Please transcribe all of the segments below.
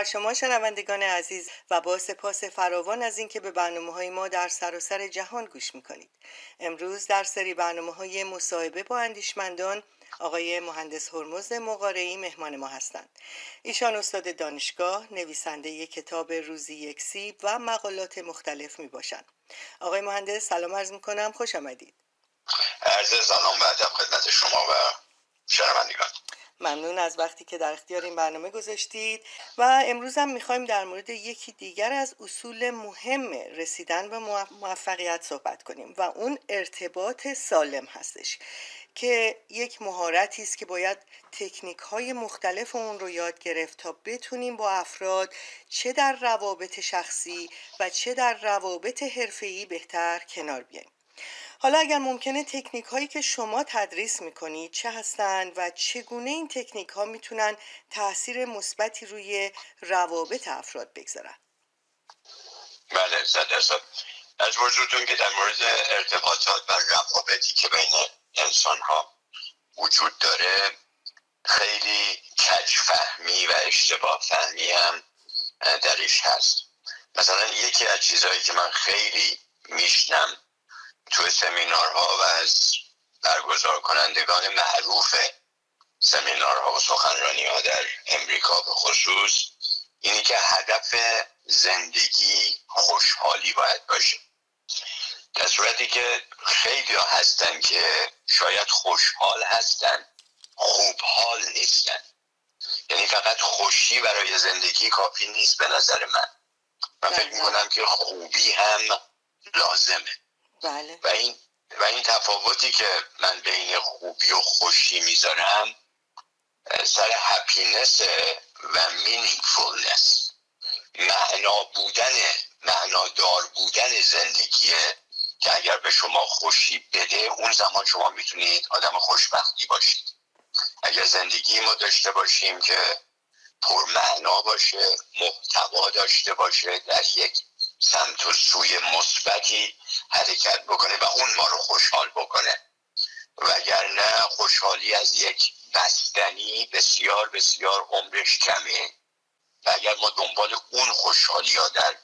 بر شما شنوندگان عزیز و با سپاس فراوان از اینکه به برنامه های ما در سراسر سر جهان گوش می‌کنید. امروز در سری برنامه های مصاحبه با اندیشمندان آقای مهندس هرمز مقارعی مهمان ما هستند. ایشان استاد دانشگاه نویسنده کتاب روزی یک سیب و مقالات مختلف می باشند آقای مهندس سلام عرض می کنم خوش آمدید. عرض سلام و خدمت شما و شنوندگان. ممنون از وقتی که در اختیار این برنامه گذاشتید و امروز هم می‌خوایم در مورد یکی دیگر از اصول مهم رسیدن به موفقیت صحبت کنیم و اون ارتباط سالم هستش که یک مهارتی است که باید تکنیک های مختلف اون رو یاد گرفت تا بتونیم با افراد چه در روابط شخصی و چه در روابط حرفه‌ای بهتر کنار بیاییم. حالا اگر ممکنه تکنیک هایی که شما تدریس می‌کنید چه هستند و چگونه این تکنیک ها می‌تونن تاثیر مثبتی روی روابط افراد بگذارن؟ بله صد از وجودتون که در مورد ارتباطات و روابطی که بین انسان ها وجود داره خیلی کج فهمی و اشتباه فهمی هم درش هست. مثلا یکی از چیزهایی که من خیلی میشنم تو سمینارها و از برگزار کنندگان معروف سمینارها و سخنرانی ها در امریکا به خصوص اینی که هدف زندگی خوشحالی باید باشه. در صورتی که خیلی ها هستن که شاید خوشحال هستن خوبحال نیستن. یعنی فقط خوشی برای زندگی کافی نیست به نظر من. من فکر می‌کنم که خوبی هم لازمه. بله. و این و این تفاوتی که من بین خوبی و خوشی می‌ذارم سر happiness و meaningfulness معنا بودن معنادار بودن زندگیه که اگر به شما خوشی بده اون زمان شما می‌تونید آدم خوشبختی باشید اگر زندگی ما داشته باشیم که پرمعنا باشه محتوا داشته باشه در یک سمت و سوی مثبتی حرکت بکنه و اون ما رو خوشحال بکنه. وگرنه خوشحالی از یک بستنی بسیار بسیار عمرش کمه. و اگر ما دنبال اون خوشحالی ها در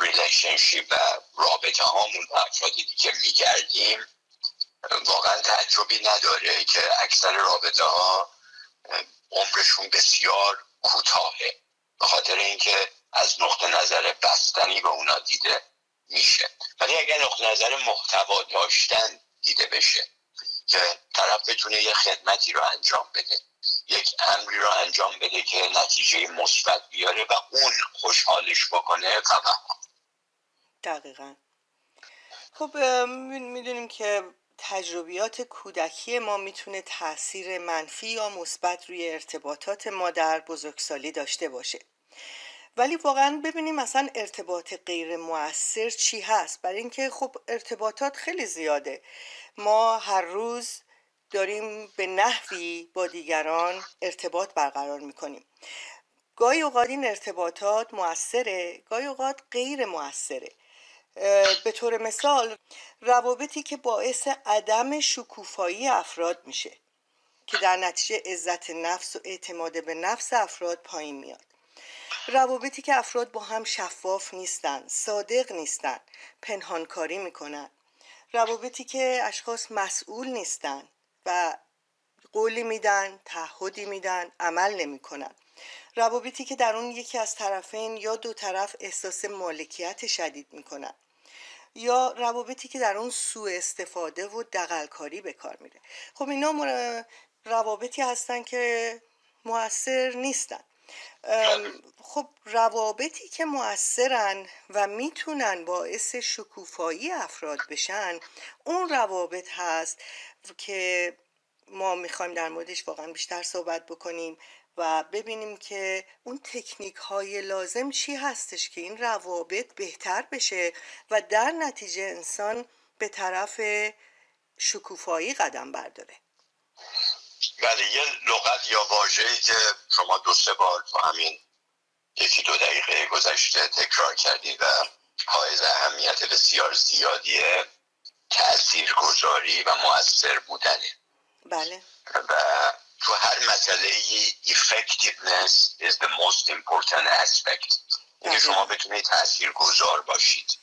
relationship و رابطه هامون افرادی که میگردیم واقعا تعجبی نداره که اکثر رابطه ها عمرشون بسیار کوتاهه. به خاطر اینکه از نقطه نظر بستنی به اونا دیده میشه. ولی اگر نقطه نظر محتوا داشتن دیده بشه که طرف بتونه یه خدمتی رو انجام بده یک امری رو انجام بده که نتیجه مثبت بیاره و اون خوشحالش بکنه فقط. دقیقا. خب می‌دونیم که تجربیات کودکی ما می‌تونه تاثیر منفی یا مثبت روی ارتباطات ما در بزرگسالی داشته باشه. ولی واقعا ببینیم مثلا ارتباط غیر موثر چی هست. برای اینکه خب ارتباطات خیلی زیاده. ما هر روز داریم به نحوی با دیگران ارتباط برقرار می‌کنیم. گاهی اوقات این ارتباطات موثره گاهی اوقات غیر موثره. به طور مثال روابطی که باعث عدم شکوفایی افراد میشه که در نتیجه عزت نفس و اعتماد به نفس افراد پایین میاد. روابطی که افراد با هم شفاف نیستن صادق نیستن پنهانکاری می‌کنن. روابطی که اشخاص مسئول نیستن و قولی میدن تعهدی میدن عمل نمی‌کنن. روابطی که در اون یکی از طرفین یا دو طرف احساس مالکیت شدید می‌کنن. یا روابطی که در اون سوء استفاده و دقلکاری به کار میره. خب اینا روابطی هستن که موثر نیستن. خب روابطی که موثرن و می‌تونن باعث شکوفایی افراد بشن اون روابط هست که ما می‌خوایم در موردش واقعا بیشتر صحبت بکنیم و ببینیم که اون تکنیک های لازم چی هستش که این روابط بهتر بشه و در نتیجه انسان به طرف شکوفایی قدم برداره. بله یه لغت یا واژه‌ای که شما دو سه بار تو همین یکی دو دقیقه گذشته تکرار کردید و حائز اهمیت بسیار زیادی تأثیر گذاری و مؤثر بودنه. بله. و تو هر مسئله effectiveness is the most important aspect. اینکه شما بتونید تأثیر گذار باشید.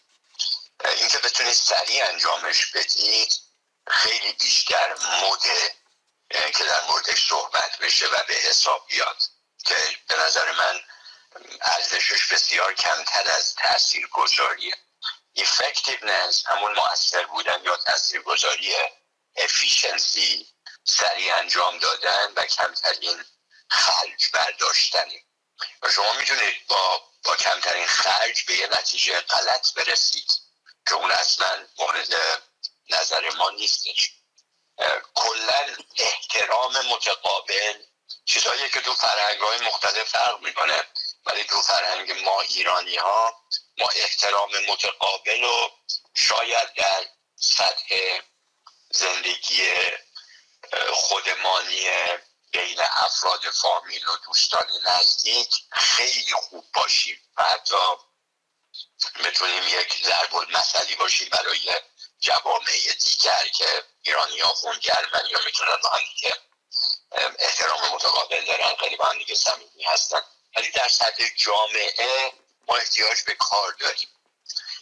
اینکه بتونید سریع انجامش بدید خیلی بیشتر مده که در موردش صحبت بشه و به حساب بیاد که به نظر من ارزشش بسیار کمتر از تأثیر گذاریه effectiveness همون مؤثر بودن یا تأثیر گذاریه efficiency سریع انجام دادن و کمترین خرج برداشتنی. و شما می‌تونید با, با کمترین خرج به یه نتیجه غلط برسید که اون اصلا مورد نظر ما نیستش. کلا احترام متقابل چیزهایی که تو فرهنگ های مختلف فرق می‌کنه. ولی تو فرهنگ ما ایرانی ها ما احترام متقابل و شاید در سطح زندگی خودمانی بین افراد فامیل و دوستان نزدیک خیلی خوب باشیم و حتی بتونیم یک ضرب المثلی باشیم برای جوامع دیگر که ایرانی ها خونگرمن یا می‌تونن با هم دیگه احترام متقابل دارن خیلی با هم دیگه صمیمی هستن. ولی در سطح جامعه ما احتیاج به کار داریم.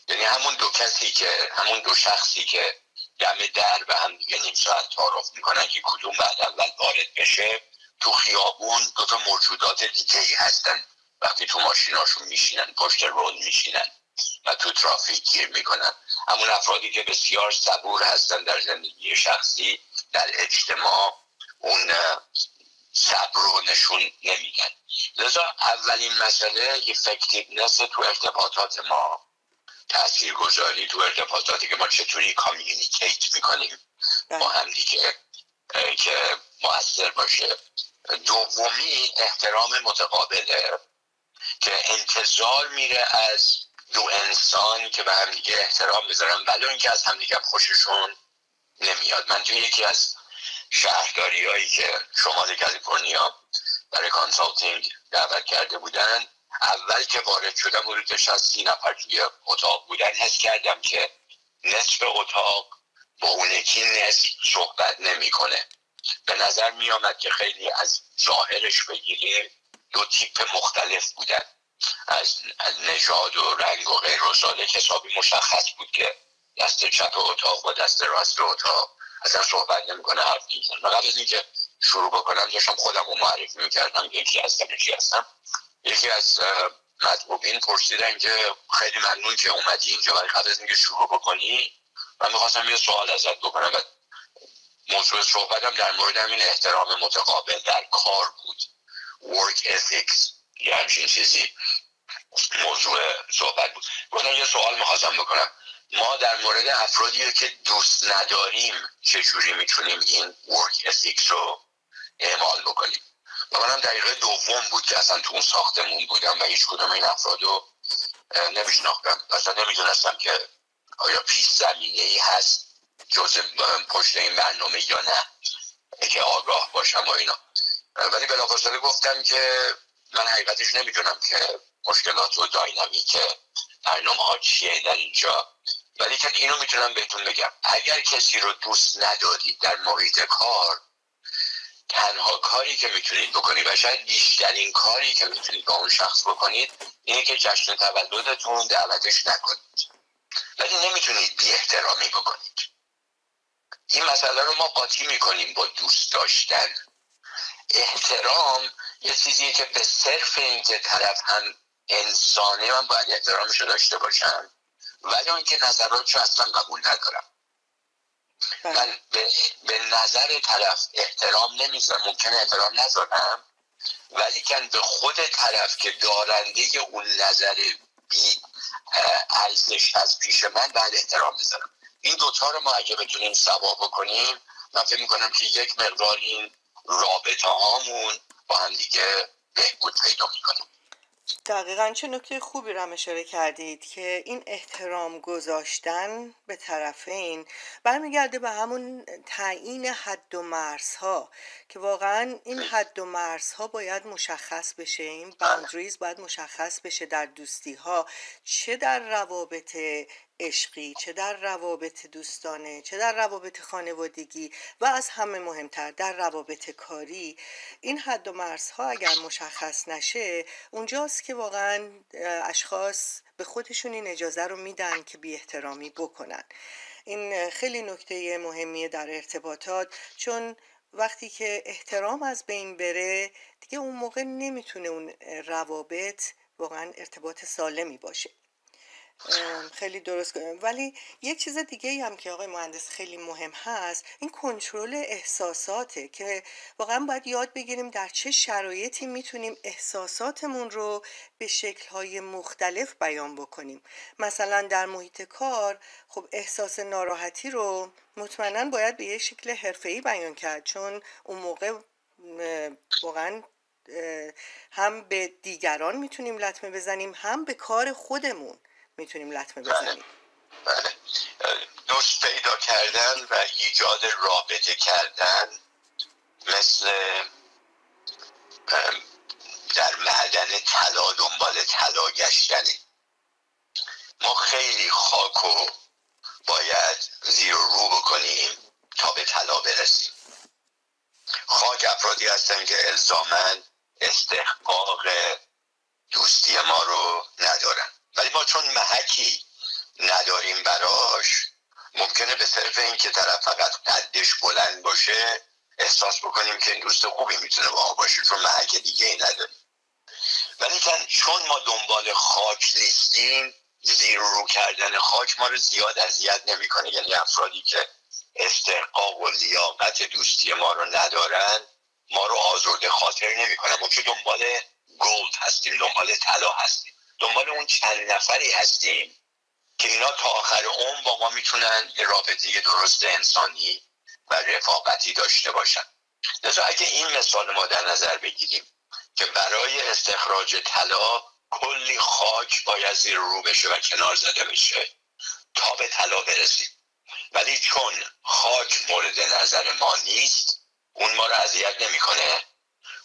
یعنی همون دو کسی که همون دو شخصی که دم در به هم دیگه نیم ساعت تعارف می‌کنن که کدوم بعد اول وارد بشه تو خیابون دو تا موجودات دیگه ای هستن. وقتی تو ماشیناشون میشینن پشت رول میشینن و تو ترافیک گیر می‌کنن. همون افرادی که بسیار صبور هستن در زندگی شخصی در اجتماع اون صبر رو نشون نمیدن لذا اولین مسئله effectiveness تو ارتباطات ما تأثیر گذاری تو ارتباطاتی که ما چطوری communicate می‌کنیم با بله. هم دیگه که موثر باشه دومی احترام متقابله که انتظار میره از دو انسان که به هم دیگه احترام بذارن ولو اینکه از همدیگه خوششون نمیاد. من توی یکی از شهرداری هایی که شمال کالیفرنیا برای consulting دعوت کرده بودن اول که وارد شدم حدود از سی نفر توی اتاق بودن حس کردم که نصف اتاق با اون یکی نصف صحبت نمی‌کنه. به نظر می آمد که خیلی از ظاهرش بگیریم دو تیپ مختلف بودن. از, نژاد و رنگ و غیر و سالک حسابی مشخص بود که دست چپ اتاق و دست راست اتاق. اصلا صحبت نمی‌کنه حرف و قبل از اینکه شروع بکنم داشتم خودم رو معرفی می‌کردم. یکی هستم یکی هستم. یکی از مطبوبین پرسیدن که خیلی ممنون که اومدی اینجا. ولی قبل از اینکه شروع بکنی من می‌خواستم یه سوال ازت بکنم. و موضوع صحبتم در مورد همین احترام متقابل در کار بود. Work ethics یه همچین چیزی. موضوع صحبت بود. گفتم یه سوال می‌خواستم بکنم. ما در مورد افرادی که دوست نداریم چجوری می‌تونیم این work ethics رو اعمال بکنیم؟ و منم دقیقه دوم بود که اصلا تو اون ساختمون بودم و هیچ کدوم این افراد رو نمیشناختم. اصلا نمی‌دونستم که آیا پیش زمینه ای هست جز پشت این برنامه یا نه که آگاه باشم و اینا. ولی بلافاصله گفتم که من حقیقتش نمی‌دونم که مشکلات و داینامیک برنامه ها چیه در اینجا؟ ولی که اینو می‌تونم بهتون بگم. اگر کسی رو دوست ندارید در محیط کار تنها کاری که می‌تونید بکنید و شاید بیشترین کاری که می‌تونید با اون شخص بکنید اینه که جشن تولدتون دعوتش نکنید. ولی نمی‌تونید بی احترامی بکنید. این مسئله رو ما قاطی می‌کنیم با دوست داشتن. احترام یه چیزیه که به صرف اینکه طرف هم انسانه من باید احترامش رو داشته باشم. ولی اون که نظرات رو اصلا قبول ندارم. بله. من به, نظر طرف احترام نمی‌ذارم. ممکنه احترام نذارم. ولی کن به خود طرف که دارنده اون نظر بی ارزش از پیش من بعد احترام بذارم. این دوتا رو ما اگه بتونیم سوا بکنیم من فکر می‌کنم که یک مقدار این رابطه هامون با هم دیگه بهبود پیدا می‌کنیم. دقیقا چه نکته خوبی رو اشاره کردید که این احترام گذاشتن به طرفین برمیگرده به همون تعیین حد و مرزها که واقعا این حد و مرزها باید مشخص بشه این باندریز باید مشخص بشه در دوستی ها چه در روابط عشقی چه در روابط دوستانه چه در روابط خانوادگی و از همه مهمتر در روابط کاری. این حد و مرزها اگر مشخص نشه اونجاست که واقعا اشخاص به خودشون این اجازه رو میدن که بی احترامی بکنن. این خیلی نکته مهمیه در ارتباطات چون وقتی که احترام از بین بره دیگه اون موقع نمی‌تونه اون روابط واقعا ارتباط سالمی باشه. خیلی درست ولی یک چیز دیگه هم که آقای مهندس خیلی مهم هست این کنترل احساساته که واقعا باید یاد بگیریم در چه شرایطی می‌تونیم احساساتمون رو به شکلهای مختلف بیان بکنیم. مثلا در محیط کار خب احساس ناراحتی رو مطمئنا باید به یه شکل حرفه‌ای بیان کرد چون اون موقع واقعا هم به دیگران می‌تونیم لطمه بزنیم هم به کار خودمون. می‌تونیم لطمه بله. بزنیم. بله. دوست پیدا کردن و ایجاد رابطه کردن مثل در معدن طلا دنبال طلا گشتنه. ما خیلی خاک و باید زیر رو بکنیم تا به طلا برسیم. خاک افرادی هستن که الزامن استحقاق دوستی ما رو ندارن. ولی ما چون محکی نداریم براش ممکنه به صرف اینکه طرف فقط قدش بلند باشه احساس بکنیم که این دوست خوبی می‌تونه با باشه چون محک دیگه ای نداریم. ولی چون ما دنبال خاک نیستیم زیر رو کردن خاک ما رو زیاد اذیت نمی‌کنه. یعنی افرادی که استحقاق و لیاقت دوستی ما رو ندارن ما رو آزرده خاطر نمی‌کنن. ما که دنبال گولد هستیم دنبال طلا هستیم. دنبال اون چند نفری هستیم که اینا تا آخر عمر با ما می‌تونن یه رابطه درست انسانی و رفاقتی داشته باشن. لذا اگه این مثال ما در نظر بگیریم که برای استخراج طلا کلی خاک باید زیر رو بشه و کنار زده بشه تا به طلا برسیم. ولی چون خاک مورد نظر ما نیست اون ما رو اذیت نمی‌کنه.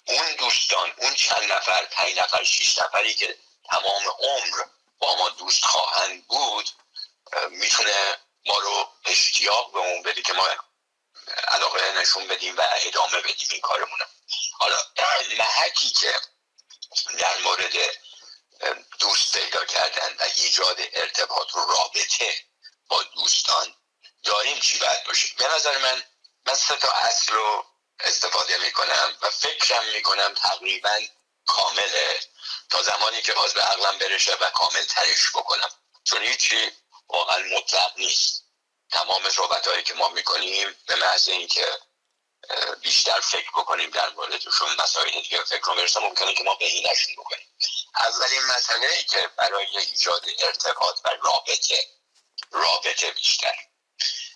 اون دوستان اون چند نفر پنج نفر شیش نفری که تمام عمر با ما دوست خواهند بود می‌تونه ما رو اشتیاق به اون بده که ما علاقه نشون بدیم و ادامه بدیم این کارمون حالا محکی که در مورد دوست پیدا کردن و ایجاد ارتباط و رابطه با دوستان داریم چی باید باشه؟ به نظر من من سه تا اصل رو استفاده می‌کنم و فکرم می‌کنم تقریبا کامله تا زمانی که باز به عقلم برشه و کامل ترش بکنم. چون هیچی واقعا مطلق نیست. تمام صحبت هایی که ما می‌کنیم به محض اینکه بیشتر فکر بکنیم در موردشون مسائل دیگه فکر رو برسه ممکنه که ما بهینشون بکنیم. اولین مسئله ای که برای ایجاد ارتباط و رابطه رابطه بیشتر.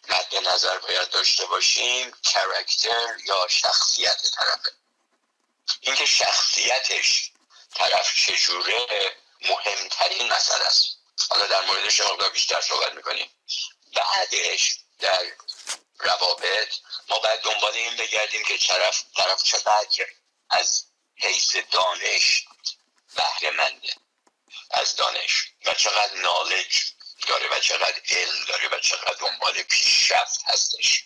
مد نظر باید داشته باشیم کرکتر یا شخصیت طرفه. اینکه شخصیتش طرف چجوره مهمترین مسئله است. حالا در موردش مقدار بیشتر صحبت می‌کنیم. بعدش در روابط ما باید دنبال این بگردیم که طرف طرف چقدر از حیث دانش بهره منده از دانش. و چقدر نالج داره و چقدر علم داره و چقدر دنبال پیشرفت هستش.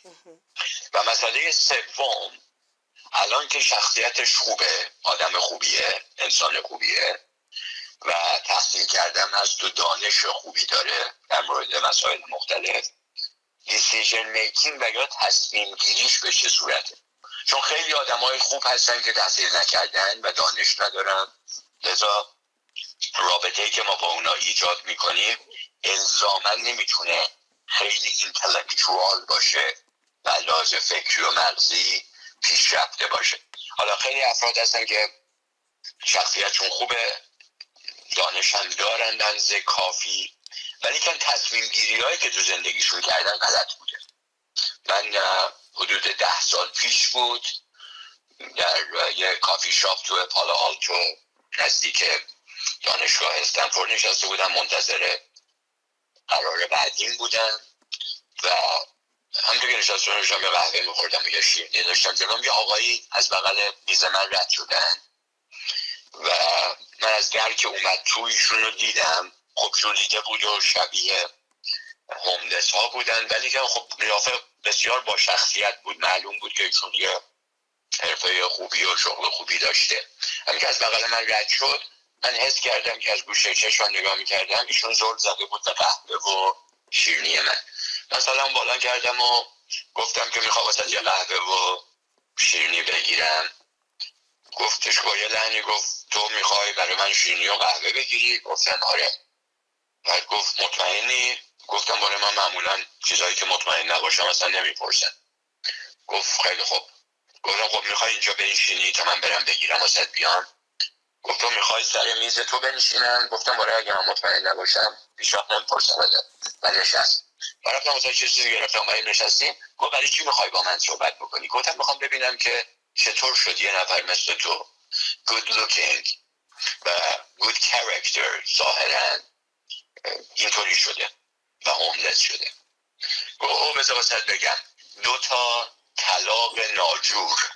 و مسئله سوم الان که شخصیتش خوبه آدم خوبیه انسان خوبیه و تحصیل کردن هست تو دانش خوبی داره در مورد مسائل مختلف. دیسیژن میکینگ و یا تصمیم گیریش به چه صورته؟ چون خیلی آدم های خوب هستن که تحصیل نکردن و دانش ندارن. لذا رابطه که ما با اونا ایجاد می‌کنیم الزاما نمی‌تونه خیلی اینتלקچوال باشه و لازم فکری و مغزی پیشرفته باشه. حالا خیلی افراد هستن که شخصیتشون خوبه دانش هم دارن دنزه کافی. ولی کن تصمیم گیری هایی که تو زندگیشون کردن غلط بوده. من حدود ده سال پیش بود در یه کافی شاپ تو پالا آلتو نزدیک دانشگاه استنفورد نشسته بودم. منتظر قرار بعدین بودن و هم که نشسته نشم یه قهوه میخوردم و یه شیرنی داشتم جلوم. یه آقایی از بغل میز من رد شدن و من از در که اومد تو ایشون رو دیدم خب جولیده بود و شبیه هوملس ها بودن. ولی که خب قیافه بسیار با شخصیت بود معلوم بود که ایشون یه حرفه خوبی و شغل خوبی داشته. همین که از بغل من رد شد من حس کردم که از گوشه چشم نگاه می‌کردم ایشون زل زده بود به قهوه و شیرنی من. مثلا بالا کردم و گفتم که می‌خوام واسه یه قهوه و شیرنی بگیرم. گفتش با یه لحنی گفت تو می‌خوای برای من شیرنی و قهوه بگیری؟ گفتم آره. بعد گفت مطمئنی؟ گفتم برای من معمولا چیزهایی که مطمئن نباشم اصلا نمی‌پرسن. گفت خیلی خوب. گفتم خب می‌خوای اینجا بنشینی تا من برم بگیرم واسه بیام. گفتم می‌خوای سر میز تو بنشینم؟ گفتم برای اگه من مطمئن نباشم پیشنهاد پرسم و نشست. رفتم واسه چیزی گرفتم برای نشستیم. گفت برای چی می‌خوای با من صحبت بکنی؟ گفتم می‌خوام ببینم که چطور شد یه نفر مثل تو good looking و good character ظاهرا اینطوری شده و هوملس شده. گفت او بذار بگم دو تا طلاق ناجور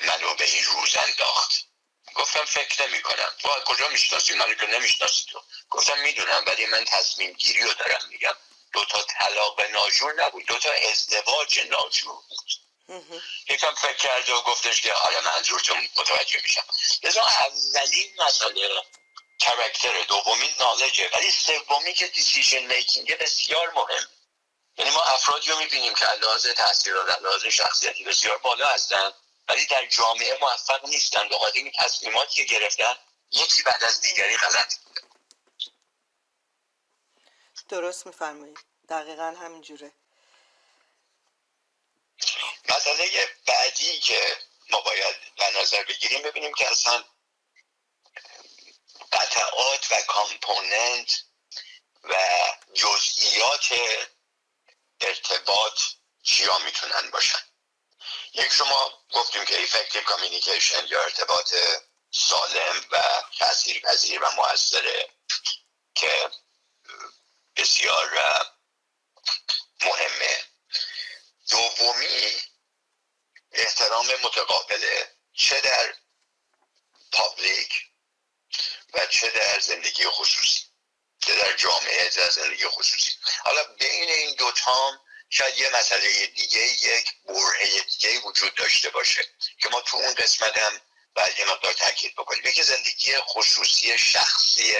منو به این روز انداخت. گفتم فکر نمی کنم کجا می‌شناسی؟ منو که نمی‌شناسی تو. گفتم می‌دونم ولی من تصمیم گیری رو دارم میگم. دو تا طلاق ناجور نبود. دو تا ازدواج ناجور بود. یکم فکر کرده و گفتش که آره منظورتون متوجه میشم. لذا اولین مسئله کرکتر دومین نالجه ولی سومی که دیسیژن میکینگ بسیار مهم. یعنی ما افرادی رو می‌بینیم که لحاظ تاثیرات لحاظ شخصیتی بسیار بالا هستن ولی در جامعه موفق نیستن. به این تصمیماتی که گرفتن یکی بعد از دیگری غلط درست میفرمایید. دقیقا همینجوره. مسئله بعدی که ما باید به نظر بگیریم ببینیم که اصلا قطعات و کامپوننت و جزئیات ارتباط چیا می‌تونن باشن. یک شما گفتیم که effective communication یا ارتباط سالم و تاثیر پذیر و موثره که بسیار مهمه. دومی احترام متقابله. چه در پابلیک و چه در زندگی خصوصی. چه در جامعه در زندگی خصوصی. حالا بین این دوتام شاید یه مسئله دیگه یک برهه دیگه وجود داشته باشه که ما تو اون قسمت هم باید یه مقدار تاکید بکنیم. یکی زندگی خصوصی شخصی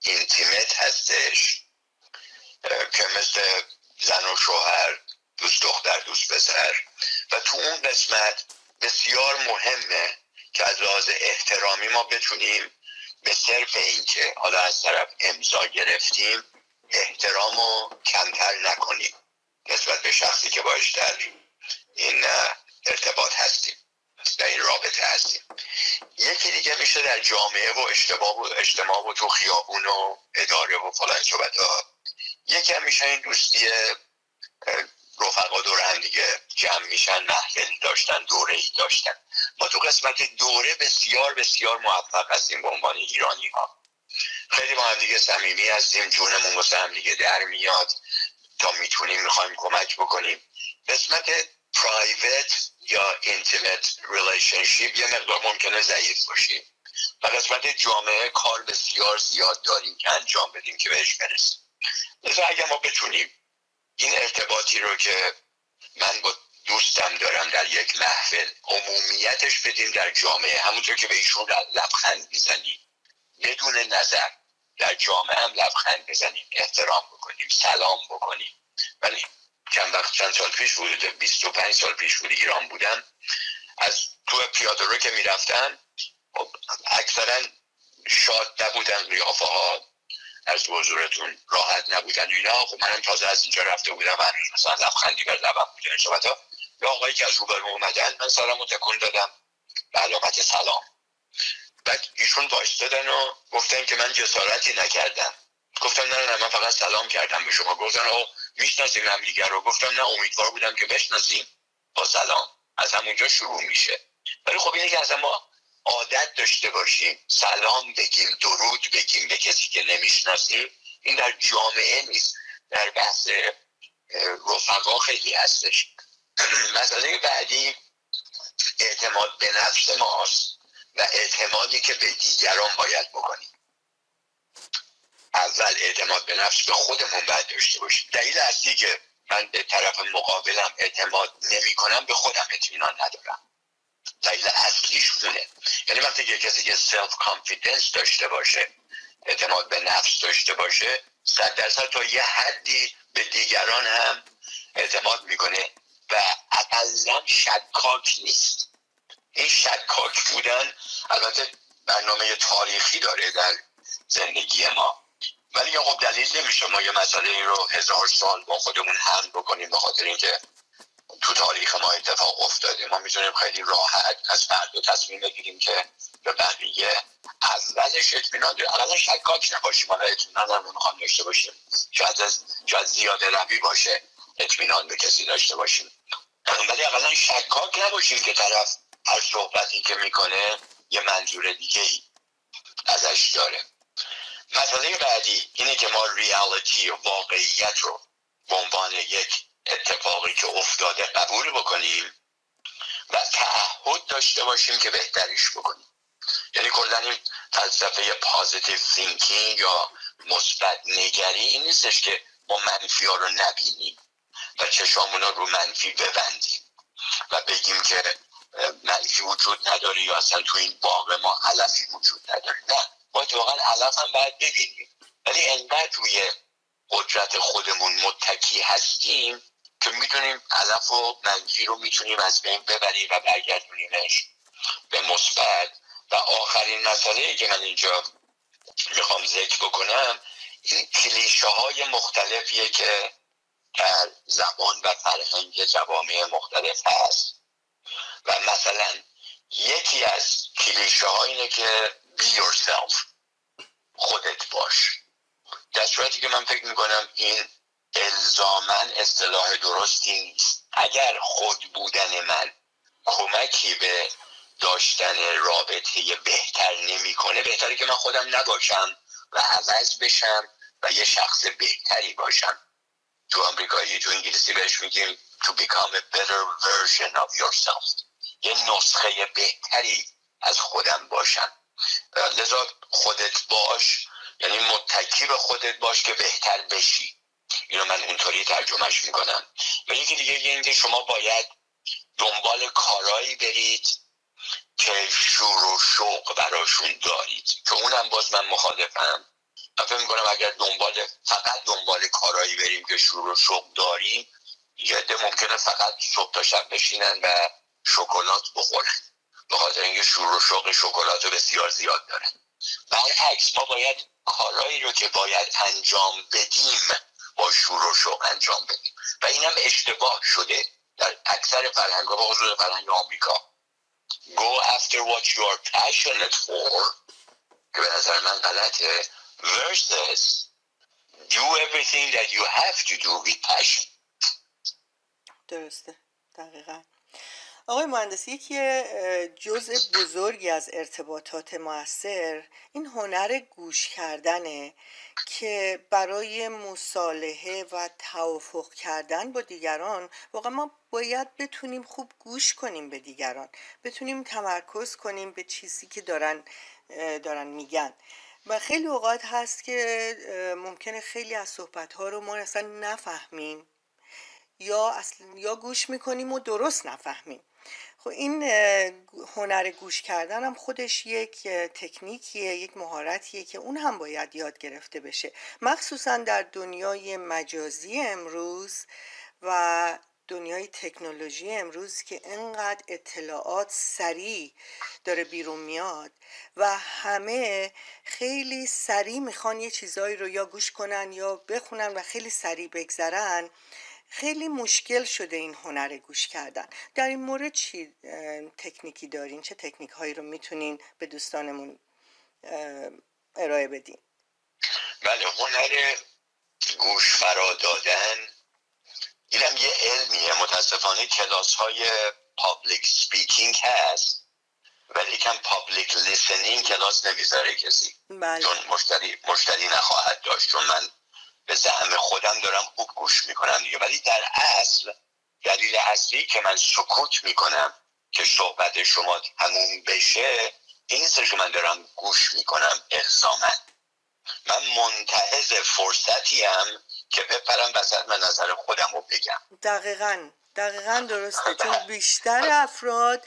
اینتیمت هستش. که مثل زن و شوهر دوست دختر دوست پسر. و تو اون قسمت بسیار مهمه که از لحاظ احترامی ما بتونیم به صرف اینکه حالا از طرف امضا گرفتیم احترام رو کمتر نکنیم. نسبت به شخصی که باش در این ارتباط هستیم در این رابطه هستیم. یکی دیگه میشه در جامعه و اجتماع و اجتماع و تو خیابون و اداره و فلان صحبت ها یکی هم میشه این دوستی رفقا دور هم دیگه جمع میشن محفل داشتن دوره ای داشتن. ما تو قسمت دوره بسیار بسیار موفق هستیم به عنوان ایرانی ها خیلی با هم دیگه صمیمی هستیم جونمون واسه هم دیگه در میاد. تا می‌تونیم می‌خوایم کمک بکنیم. قسمت private یا intimate relationship یه مقدار ممکنه ضعیف باشیم. و قسمت جامعه کار بسیار زیاد داریم که انجام بدیم که بهش برسیم. لذا اگر ما بتونیم این ارتباطی رو که من با دوستم دارم در یک محفل عمومیتش بدیم در جامعه همونطور که به ایشون لبخند می‌زنیم. بدون نظر در جامعه هم لبخند بزنیم احترام بکنیم سلام بکنیم. من چند وقت چند سال پیش بود 25 سال پیش بود ایران بودم. از تو پیاده رو که می‌رفتن خب اکثرا شاد نبودن قیافه ها از حضورتون راحت نبودن اینا. خب منم تازه از اینجا رفته بودم و هنوز مثلا لبخندی بر لبم بودن صحبت ها یا آقایی که از روبرو اومدن من سلام تکون دادم به علامت سلام. بعد ایشون وایستادن و گفتن که من جسارتی نکردم. گفتم نه نه من فقط سلام کردم به شما. گفتن او می‌شناسیم هم دیگر رو. گفتم نه امیدوار بودم که بشناسیم. با سلام. از همونجا شروع میشه. ولی خب اینه که از ما عادت داشته باشیم. سلام بگیم درود بگیم به کسی که نمی‌شناسیم این در جامعه نیست در بحث رفقا خیلی هستش. مسئله بعدی اعتماد به نفس ماست و اعتمادی که به دیگران باید بکنیم. اول اعتماد به نفس به خودمون باید داشته باشیم. دلیل اصلی که من به طرف مقابلم اعتماد نمی کنم به خودم اطمینان ندارم. دلیل اصلیش خونه یعنی وقتی یه کسی که self confidence داشته باشه اعتماد به نفس داشته باشه صد درصد تا یه حدی به دیگران هم اعتماد می‌کنه و اقلا شکاک نیست. این شکاک بودن البته برنامه تاریخی داره در زندگی ما. ولی خب دلیل نمیشه ما یه مسئله این رو هزار سال با خودمون هم بکنیم به خاطر اینکه تو تاریخ ما اتفاق افتاده ما می‌تونیم خیلی راحت از فردا تصمیم بگیریم که به بقیه اولش اطمینان داریم اقلا شکاک نباشیم. حالا اطمینان رو می‌خوام داشته باشیم. شاید از شاید زیاده روی باشه. اطمینان به کسی داشته باشیم. ولی اقلا شکاک نباشیم که طرف هر صحبتی که می‌کنه یه منظور دیگه ای ازش داره. مسئله بعدی اینه که ما ریالیتی واقعیت رو به عنوان یک اتفاقی که افتاده قبول بکنیم و تعهد داشته باشیم که بهتریش بکنیم. یعنی کلا این فلسفه پازیتیو تینکینگ یا مثبت نگری این نیستش که ما منفی ها رو نبینیم و چشامون رو منفی ببندیم و بگیم که منفی وجود نداره یا اصلا تو این باغ ما علفی وجود نداره. نه ما واقعا علف هم باید ببینیم. ولی انقدر روی قدرت خودمون متکی هستیم که می‌تونیم علف و منفی رو می‌تونیم از بین ببریم و برگردونیمش به مثبت. و آخرین مسئله که من اینجا می‌خوام ذکر بکنم این کلیشه های مختلفیه که در زبان و فرهنگ جوامع مختلف هست. و مثلا یکی از کلیشه ها اینه که be yourself خودت باش. در صورتی که من فکر می‌کنم این الزامن اصطلاح درستی نیست. اگر خود بودن من کمکی به داشتن رابطه بهتر نمی‌کنه بهتره که من خودم نباشم و عوض بشم و یه شخص بهتری باشم. تو آمریکایی تو انگلیسی بهش میگیم to become a better version of yourself. یه نسخه بهتری از خودم باشم. لذا خودت باش یعنی متکی به خودت باش که بهتر بشی. اینو من اونطوری ترجمهش می‌کنم. و یکی دیگه اینکه شما باید دنبال کارایی برید که شور و شوق براشون دارید. که اونم باز من مخالفم. من فکر می‌کنم اگر دنبال فقط دنبال کارایی بریم که شور و شوق داریم یه ممکنه فقط صبح تا شب بشینن و شکلات بخورن. به اینکه شور و شوق شکلات رو بسیار زیاد دارن. برعکس ما باید کارهایی رو که باید انجام بدیم با شور و شوق انجام بدیم. و اینم اشتباه شده در اکثر فرهنگ ها حضور فرهنگ آمریکا. Go after what you are passionate for که به نظر من غلطه versus do everything that you have to do with passion درسته. دقیقا. آقای مهندس یکی جزء بزرگی از ارتباطات موثر این هنر گوش کردنه که برای مصالحه و توافق کردن با دیگران واقعا ما باید بتونیم خوب گوش کنیم به دیگران بتونیم تمرکز کنیم به چیزی که دارن دارن میگن. و خیلی اوقات هست که ممکنه خیلی از صحبت ها رو ما اصلا نفهمیم یا اصلا یا گوش می‌کنیم و درست نفهمیم. خب این هنر گوش کردن هم خودش یک تکنیکیه یک مهارتیه که اون هم باید یاد گرفته بشه. مخصوصا در دنیای مجازی امروز و دنیای تکنولوژی امروز که انقدر اطلاعات سریع داره بیرون میاد و همه خیلی سریع می‌خوان یه چیزایی رو یا گوش کنن یا بخونن و خیلی سریع بگذرن خیلی مشکل شده این هنر گوش کردن. در این مورد چی تکنیکی دارین؟ چه تکنیک هایی رو می‌تونین به دوستانمون ارائه بدین؟ بله هنر گوش فرا دادن اینم یه علمیه. متاسفانه کلاس های public speaking هست ولی کم public listening کلاس نمی‌ذاره کسی. بله. چون مشتری, مشتری نخواهد داشت. چون من به زعم خودم دارم خوب گوش می‌کنم دیگه. ولی در اصل دلیل اصلی که من سکوت می‌کنم که صحبت شما تموم بشه این که من دارم گوش می‌کنم الزامن من منتهز فرصتی هم که بپرم وسط من نظر خودم رو بگم. دقیقا. دقیقا درسته. چون بیشتر افراد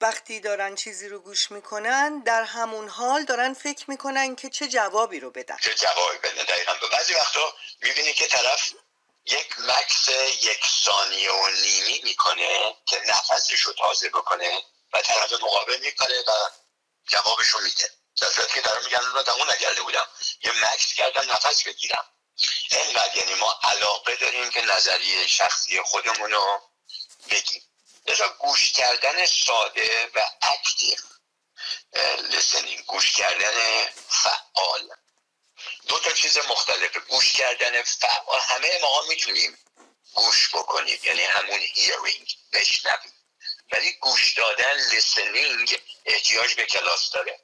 وقتی دارن چیزی رو گوش می‌کنن در همون حال دارن فکر می‌کنن که چه جوابی رو بدن. چه جوابی بدن دقیقا. بعضی وقتا می‌بینی که طرف یک مکس یک ثانیه و نیمی می‌کنه که نفسش رو تازه بکنه و طرف مقابل می‌کنه و جوابش رو میده. در صورتی که دارم میگن رو تموم نگرده بودم. یه مکس کردم نفس بگیرم. اینقدر یعنی ما علاقه داریم که نظریه شخصی خودمون رو بگیم. لذا گوش کردن ساده و اکتیو listening. گوش کردن فعال. دو تا چیز مختلفه. گوش کردن فعال. همه ما می‌تونیم گوش بکنیم یعنی همون hearing بشنویم. ولی گوش دادن listening احتیاج به کلاس داره.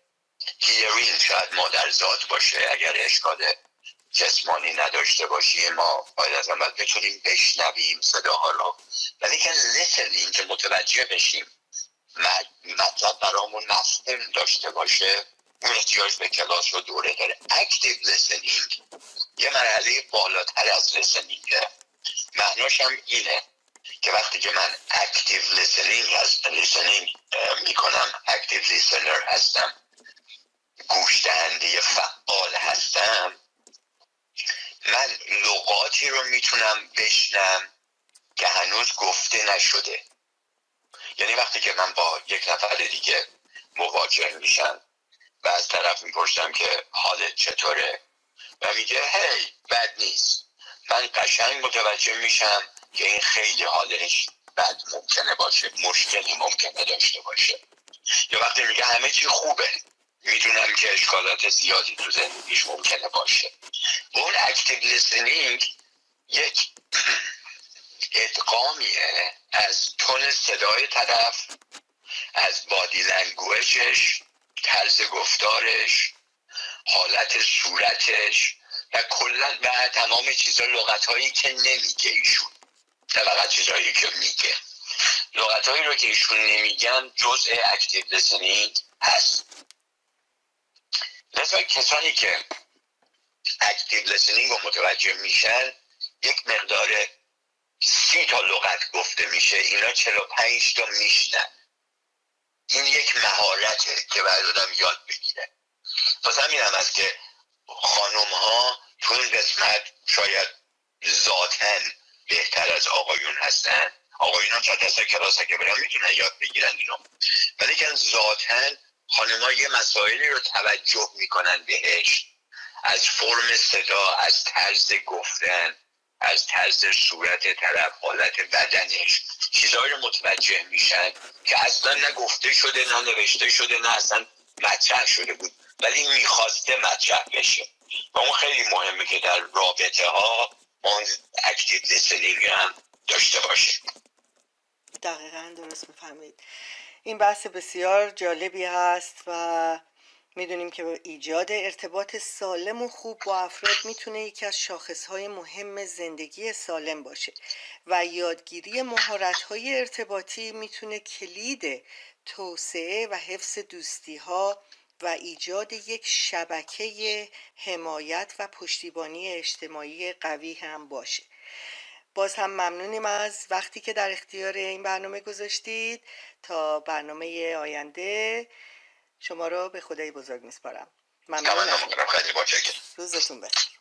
hearing شاید مادرزاد باشه اگر اشکال جسمانی نداشته باشیم ما باید از اول بتونیم بشنویم صداها رو. ولی که listening که متوجه بشیم مطلب برامون مفهوم داشته باشه اون احتیاج به کلاس رو دوره داره. active listening یه مرحله بالاتر از listening ه معناش هم اینه که وقتی که من active listening هست listening می‌کنم active listener هستم گوش دهنده فعال هستم من لغاتی رو می‌تونم بشنم که هنوز گفته نشده. یعنی وقتی که من با یک نفر دیگه مواجه میشم و از طرف می‌پرسم که حالت چطوره و میگه هی بد نیست. من قشنگ متوجه میشم که این خیلی حالش بد ممکنه باشه مشکلی ممکنه داشته باشه. یا وقتی میگه همه چی خوبه. می‌دونم که اشکالات زیادی تو زندگیش ممکنه باشه. اون active listening یک ادغامیه از tone صدای طرف از body language ش طرز گفتارش حالت صورتش و کلا و تمام چیزا لغت هایی که نمیگه ایشون. نه فقط چیزهایی که میگه. لغت هایی رو که ایشون نمیگن جزء active listening هست. لذا کسانی که active listening رو متوجه میشن یک مقدار سی تا لغت گفته میشه اینا چهل و پنج تا میشنن. این یک مهارته که باید آدم یاد بگیره. پس همین هم است که خانم ها تو این قسمت شاید ذاتن بهتر از آقایون هستن. آقایون هم چند دسته کلاس که برن می‌تونن یاد بگیرن اینو. ولی که ذاتن خانم یه مسائلی رو توجه می‌کنن بهش. از فرم صدا از طرز گفتن از طرز صورت طرف حالت بدنش چیزهایی رو متوجه میشن که اصلا نگفته شده نه نوشته شده نه اصلا مطرح شده بود ولی می‌خواسته مطرح بشه. و اون خیلی مهمه که در رابطه ها اون اکتیو هم داشته باشه. دقیقا درست می‌فهمید این بحث بسیار جالبی هست و می‌دونیم که ایجاد ارتباط سالم و خوب با افراد می‌تونه یکی از شاخصهای مهم زندگی سالم باشه و یادگیری مهارت‌های ارتباطی می‌تونه کلید توسعه و حفظ دوستی ها و ایجاد یک شبکه حمایت و پشتیبانی اجتماعی قوی هم باشه. باز هم ممنونیم از وقتی که در اختیار این برنامه گذاشتید تا برنامه آینده. شما رو به خدای بزرگ میسپارم. ممنون روزتون بخیر.